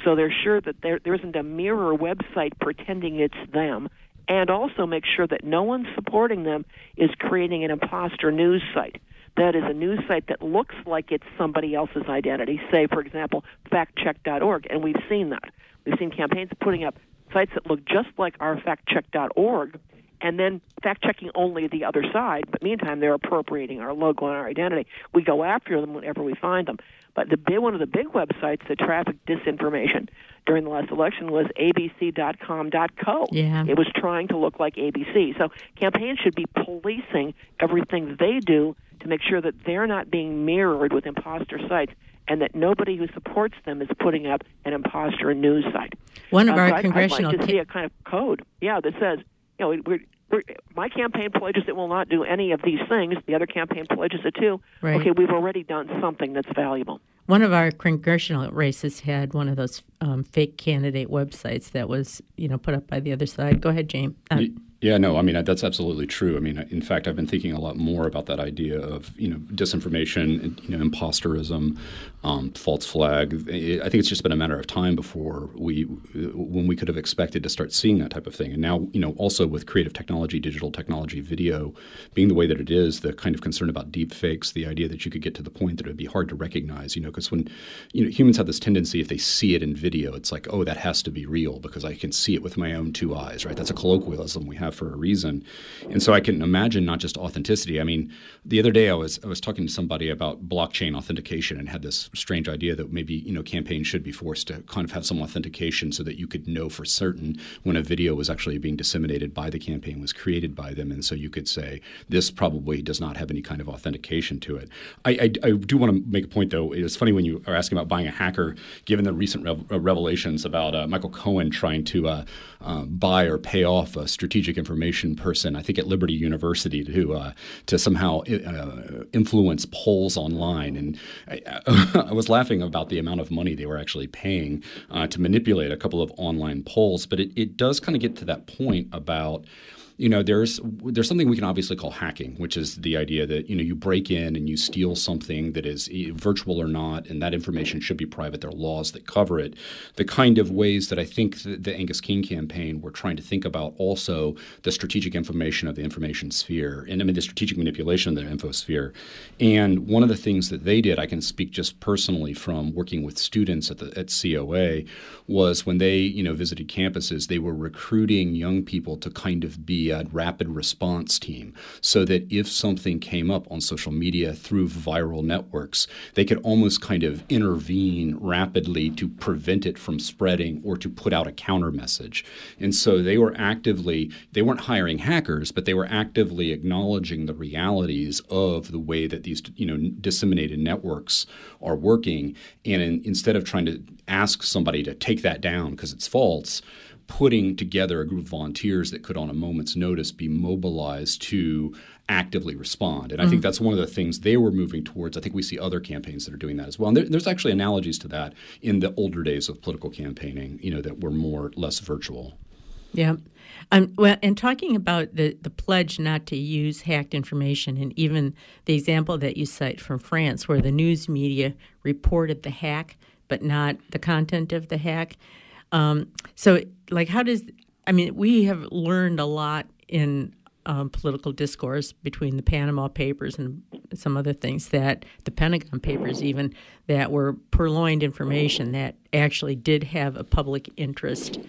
so they're sure that there, there isn't a mirror website pretending it's them, and also make sure that no one supporting them is creating an imposter news site. That is a news site that looks like it's somebody else's identity, say, for example, factcheck.org, and we've seen that. We've seen campaigns putting up sites that look just like our factcheck.org, and then fact checking only the other side. But meantime, they're appropriating our logo and our identity. We go after them whenever we find them. But the big, one of the big websites that trafficked disinformation during the last election was abc.com.co. Yeah. It was trying to look like ABC. So campaigns should be policing everything they do to make sure that they're not being mirrored with imposter sites and that nobody who supports them is putting up an imposter news site. One of Uh, our so I'd- congressional I'd like to ca- see a kind of code, yeah, that says, you know, my campaign pledges it will not do any of these things. The other campaign pledges it too. Right. Okay, we've already done something that's valuable. One of our congressional races had one of those um, fake candidate websites that was, you know, put up by the other side. Go ahead, James. Uh, Yeah, no, I mean that's absolutely true. I mean, in fact, I've been thinking a lot more about that idea of you know disinformation, you know, imposterism, um, false flag. I think it's just been a matter of time before we, when we could have expected to start seeing that type of thing. And now, you know, also with creative technology, digital technology, video being the way that it is, the kind of concern about deep fakes, the idea that you could get to the point that it would be hard to recognize. You know, because when you know humans have this tendency, if they see it in video, it's like, oh, that has to be real because I can see it with my own two eyes. Right? That's a colloquialism we have for a reason. And so I can imagine not just authenticity. I mean, the other day I was I was talking to somebody about blockchain authentication and had this strange idea that maybe you know campaigns should be forced to kind of have some authentication so that you could know for certain when a video was actually being disseminated by the campaign was created by them, and so you could say this probably does not have any kind of authentication to it. I, I, I do want to make a point though. It's funny when you are asking about buying a hacker, given the recent rev- uh, revelations about uh, Michael Cohen trying to uh, uh, buy or pay off a strategic information person, I think at Liberty University to uh, to somehow uh, influence polls online, and I, I, was laughing about the amount of money they were actually paying uh, to manipulate a couple of online polls. But it, it does kind of get to that point about you know, there's there's something we can obviously call hacking, which is the idea that you know you break in and you steal something that is eh, virtual or not, and that information should be private. There are laws that cover it. The kind of ways that I think the, the Angus King campaign were trying to think about also the strategic information of the information sphere, and I mean the strategic manipulation of the infosphere. And one of the things that they did, I can speak just personally from working with students at the at COA, was when they you know visited campuses, they were recruiting young people to kind of be a rapid response team so that if something came up on social media through viral networks, they could almost kind of intervene rapidly to prevent it from spreading or to put out a counter message. And so they were actively, they weren't hiring hackers, but they were actively acknowledging the realities of the way that these you know disseminated networks are working. And in, instead of trying to ask somebody to take that down because it's false, putting together a group of volunteers that could, on a moment's notice, be mobilized to actively respond. And I mm-hmm. think that's one of the things they were moving towards. I think we see other campaigns that are doing that as well. And there, there's actually analogies to that in the older days of political campaigning, you know, that were more less virtual. Yeah. Um, well, and talking about the, the pledge not to use hacked information, and even the example that you cite from France, where the news media reported the hack, but not the content of the hack. Um, so, like, how does I mean, we have learned a lot in um, political discourse between the Panama Papers and some other things that the Pentagon Papers, even that were purloined information that actually did have a public interest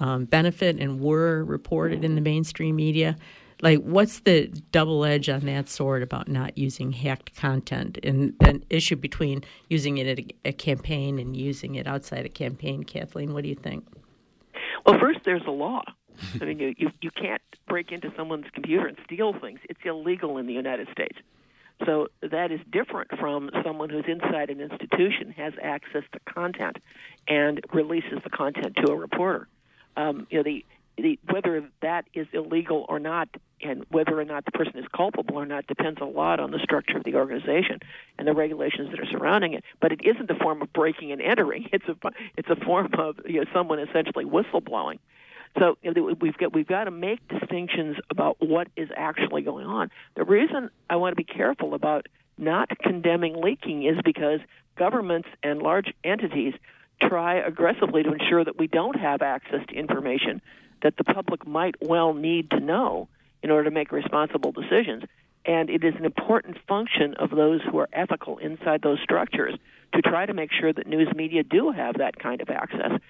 um, benefit and were reported in the mainstream media. Like, what's the double edge on that sword about not using hacked content and an issue between using it at a, a campaign and using it outside a campaign? Kathleen, what do you think? Well, first, there's a law. I mean, you, you you can't break into someone's computer and steal things. It's illegal in the United States. So that is different from someone who's inside an institution has access to content and releases the content to a reporter. Um, you know, the the, whether that is illegal or not, and whether or not the person is culpable or not, depends a lot on the structure of the organization and the regulations that are surrounding it. But it isn't a form of breaking and entering; it's a it's a form of you know, someone essentially whistleblowing. So you know, we've got we've got to make distinctions about what is actually going on. The reason I want to be careful about not condemning leaking is because governments and large entities try aggressively to ensure that we don't have access to information that the public might well need to know in order to make responsible decisions. And it is an important function of those who are ethical inside those structures to try to make sure that news media do have that kind of access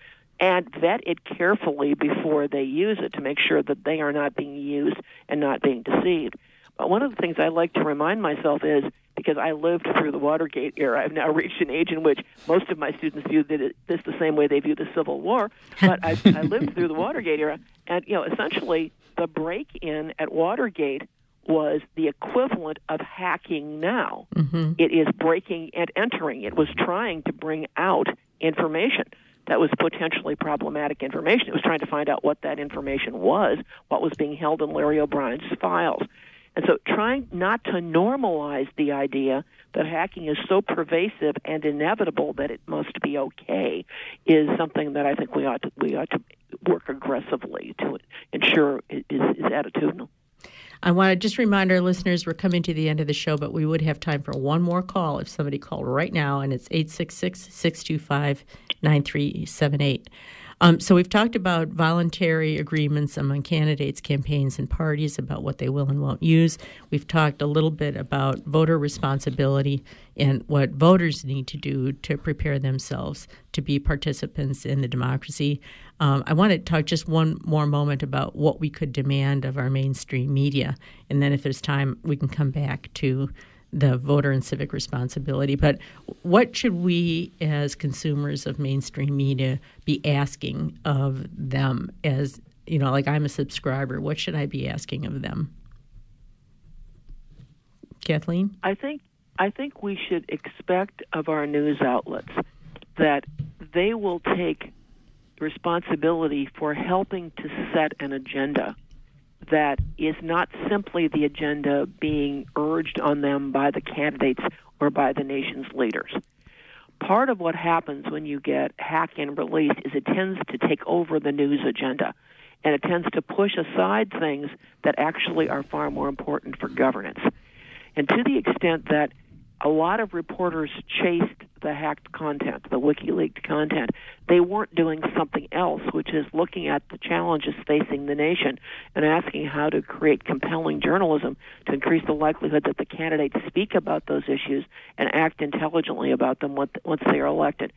and vet it carefully before they use it to make sure that they are not being used and not being deceived. But one of the things I like to remind myself is because I lived through the Watergate era, I've now reached an age in which most of my students view this the same way they view the Civil War. But I, I lived through the Watergate era, and you know, essentially, the break-in at Watergate was the equivalent of hacking now. Mm-hmm. It is breaking and entering. It was trying to bring out information that was potentially problematic information. It was trying to find out what that information was, what was being held in Larry O'Brien's files. And so trying not to normalize the idea that hacking is so pervasive and inevitable that it must be okay is something that I think we ought to, we ought to work aggressively to ensure is, is attitudinal. I want to just remind our listeners we're coming to the end of the show, but we would have time for one more call if somebody called right now, and it's 866 625 9378. Um, so we've talked about voluntary agreements among candidates, campaigns, and parties about what they will and won't use. We've talked a little bit about voter responsibility and what voters need to do to prepare themselves to be participants in the democracy. Um, I want to talk just one more moment about what we could demand of our mainstream media, and then if there's time, we can come back to the voter and civic responsibility. But what should we, as consumers of mainstream media, be asking of them? As you know, like I'm a subscriber, what should I be asking of them? Kathleen, I think I think we should expect of our news outlets that they will take responsibility for helping to set an agenda that is not simply the agenda being urged on them by the candidates or by the nation's leaders. Part of what happens when you get hack and release is it tends to take over the news agenda and it tends to push aside things that actually are far more important for governance. And to the extent that a lot of reporters chased the hacked content, the WikiLeaks content. They weren't doing something else, which is looking at the challenges facing the nation and asking how to create compelling journalism to increase the likelihood that the candidates speak about those issues and act intelligently about them once they are elected.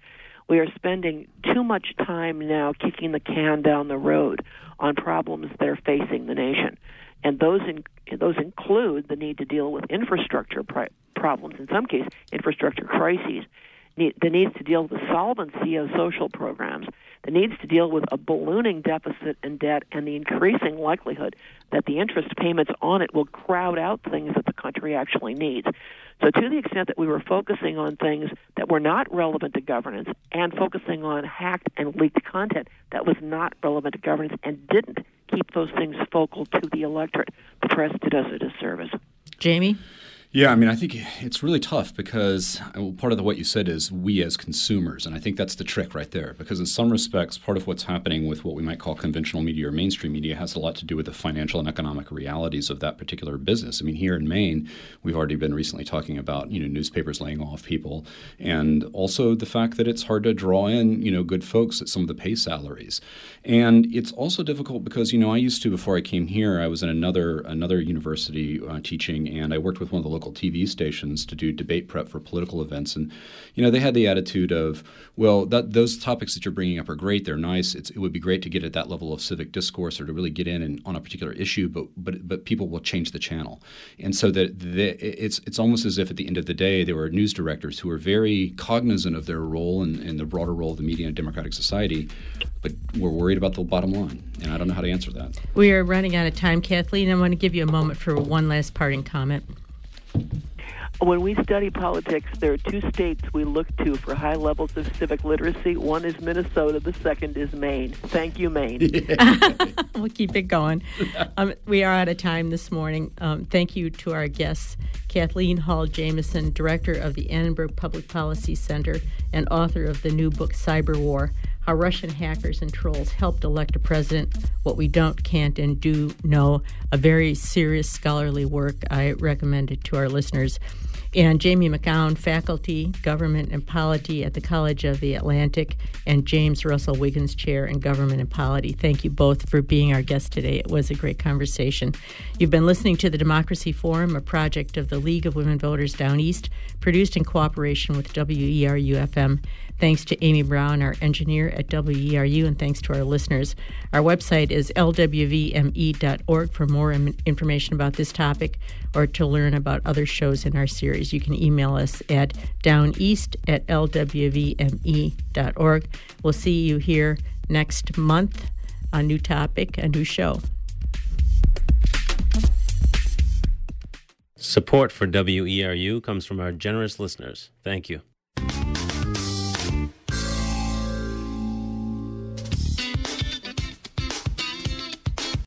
We are spending too much time now kicking the can down the road on problems that are facing the nation and those in, those include the need to deal with infrastructure pri- problems, in some cases, infrastructure crises, the needs to deal with the solvency of social programs, the needs to deal with a ballooning deficit and debt, and the increasing likelihood that the interest payments on it will crowd out things that the country actually needs. So, to the extent that we were focusing on things that were not relevant to governance and focusing on hacked and leaked content that was not relevant to governance and didn't keep those things focal to the electorate, the press did us a disservice. Jamie? Yeah, I mean, I think it's really tough because uh, part of the, what you said is we as consumers, and I think that's the trick right there. Because in some respects, part of what's happening with what we might call conventional media or mainstream media has a lot to do with the financial and economic realities of that particular business. I mean, here in Maine, we've already been recently talking about you know newspapers laying off people, and also the fact that it's hard to draw in you know good folks at some of the pay salaries, and it's also difficult because you know I used to before I came here, I was in another another university uh, teaching, and I worked with one of the local TV stations to do debate prep for political events, and you know they had the attitude of, well, that those topics that you're bringing up are great, they're nice. It's, it would be great to get at that level of civic discourse or to really get in and, on a particular issue, but but but people will change the channel, and so that it's it's almost as if at the end of the day there were news directors who were very cognizant of their role and, and the broader role of the media in democratic society, but we're worried about the bottom line, and I don't know how to answer that. We are running out of time, Kathleen. I want to give you a moment for one last parting comment. When we study politics, there are two states we look to for high levels of civic literacy. One is Minnesota, the second is Maine. Thank you, Maine. we'll keep it going. Um, we are out of time this morning. Um, thank you to our guests, Kathleen Hall Jamieson, Director of the Annenberg Public Policy Center and author of the new book, Cyber War how Russian hackers and trolls helped elect a president, what we don't, can't, and do know. A very serious scholarly work. I recommend it to our listeners. And Jamie McKown, faculty, government and polity at the College of the Atlantic, and James Russell Wiggins, chair in government and polity. Thank you both for being our guest today. It was a great conversation. You've been listening to the Democracy Forum, a project of the League of Women Voters Down East, produced in cooperation with WERU FM. Thanks to Amy Brown, our engineer at WERU, and thanks to our listeners. Our website is lwvme.org for more information about this topic or to learn about other shows in our series. You can email us at downeast at lwvme.org. We'll see you here next month. On a new topic, a new show. Support for WERU comes from our generous listeners. Thank you.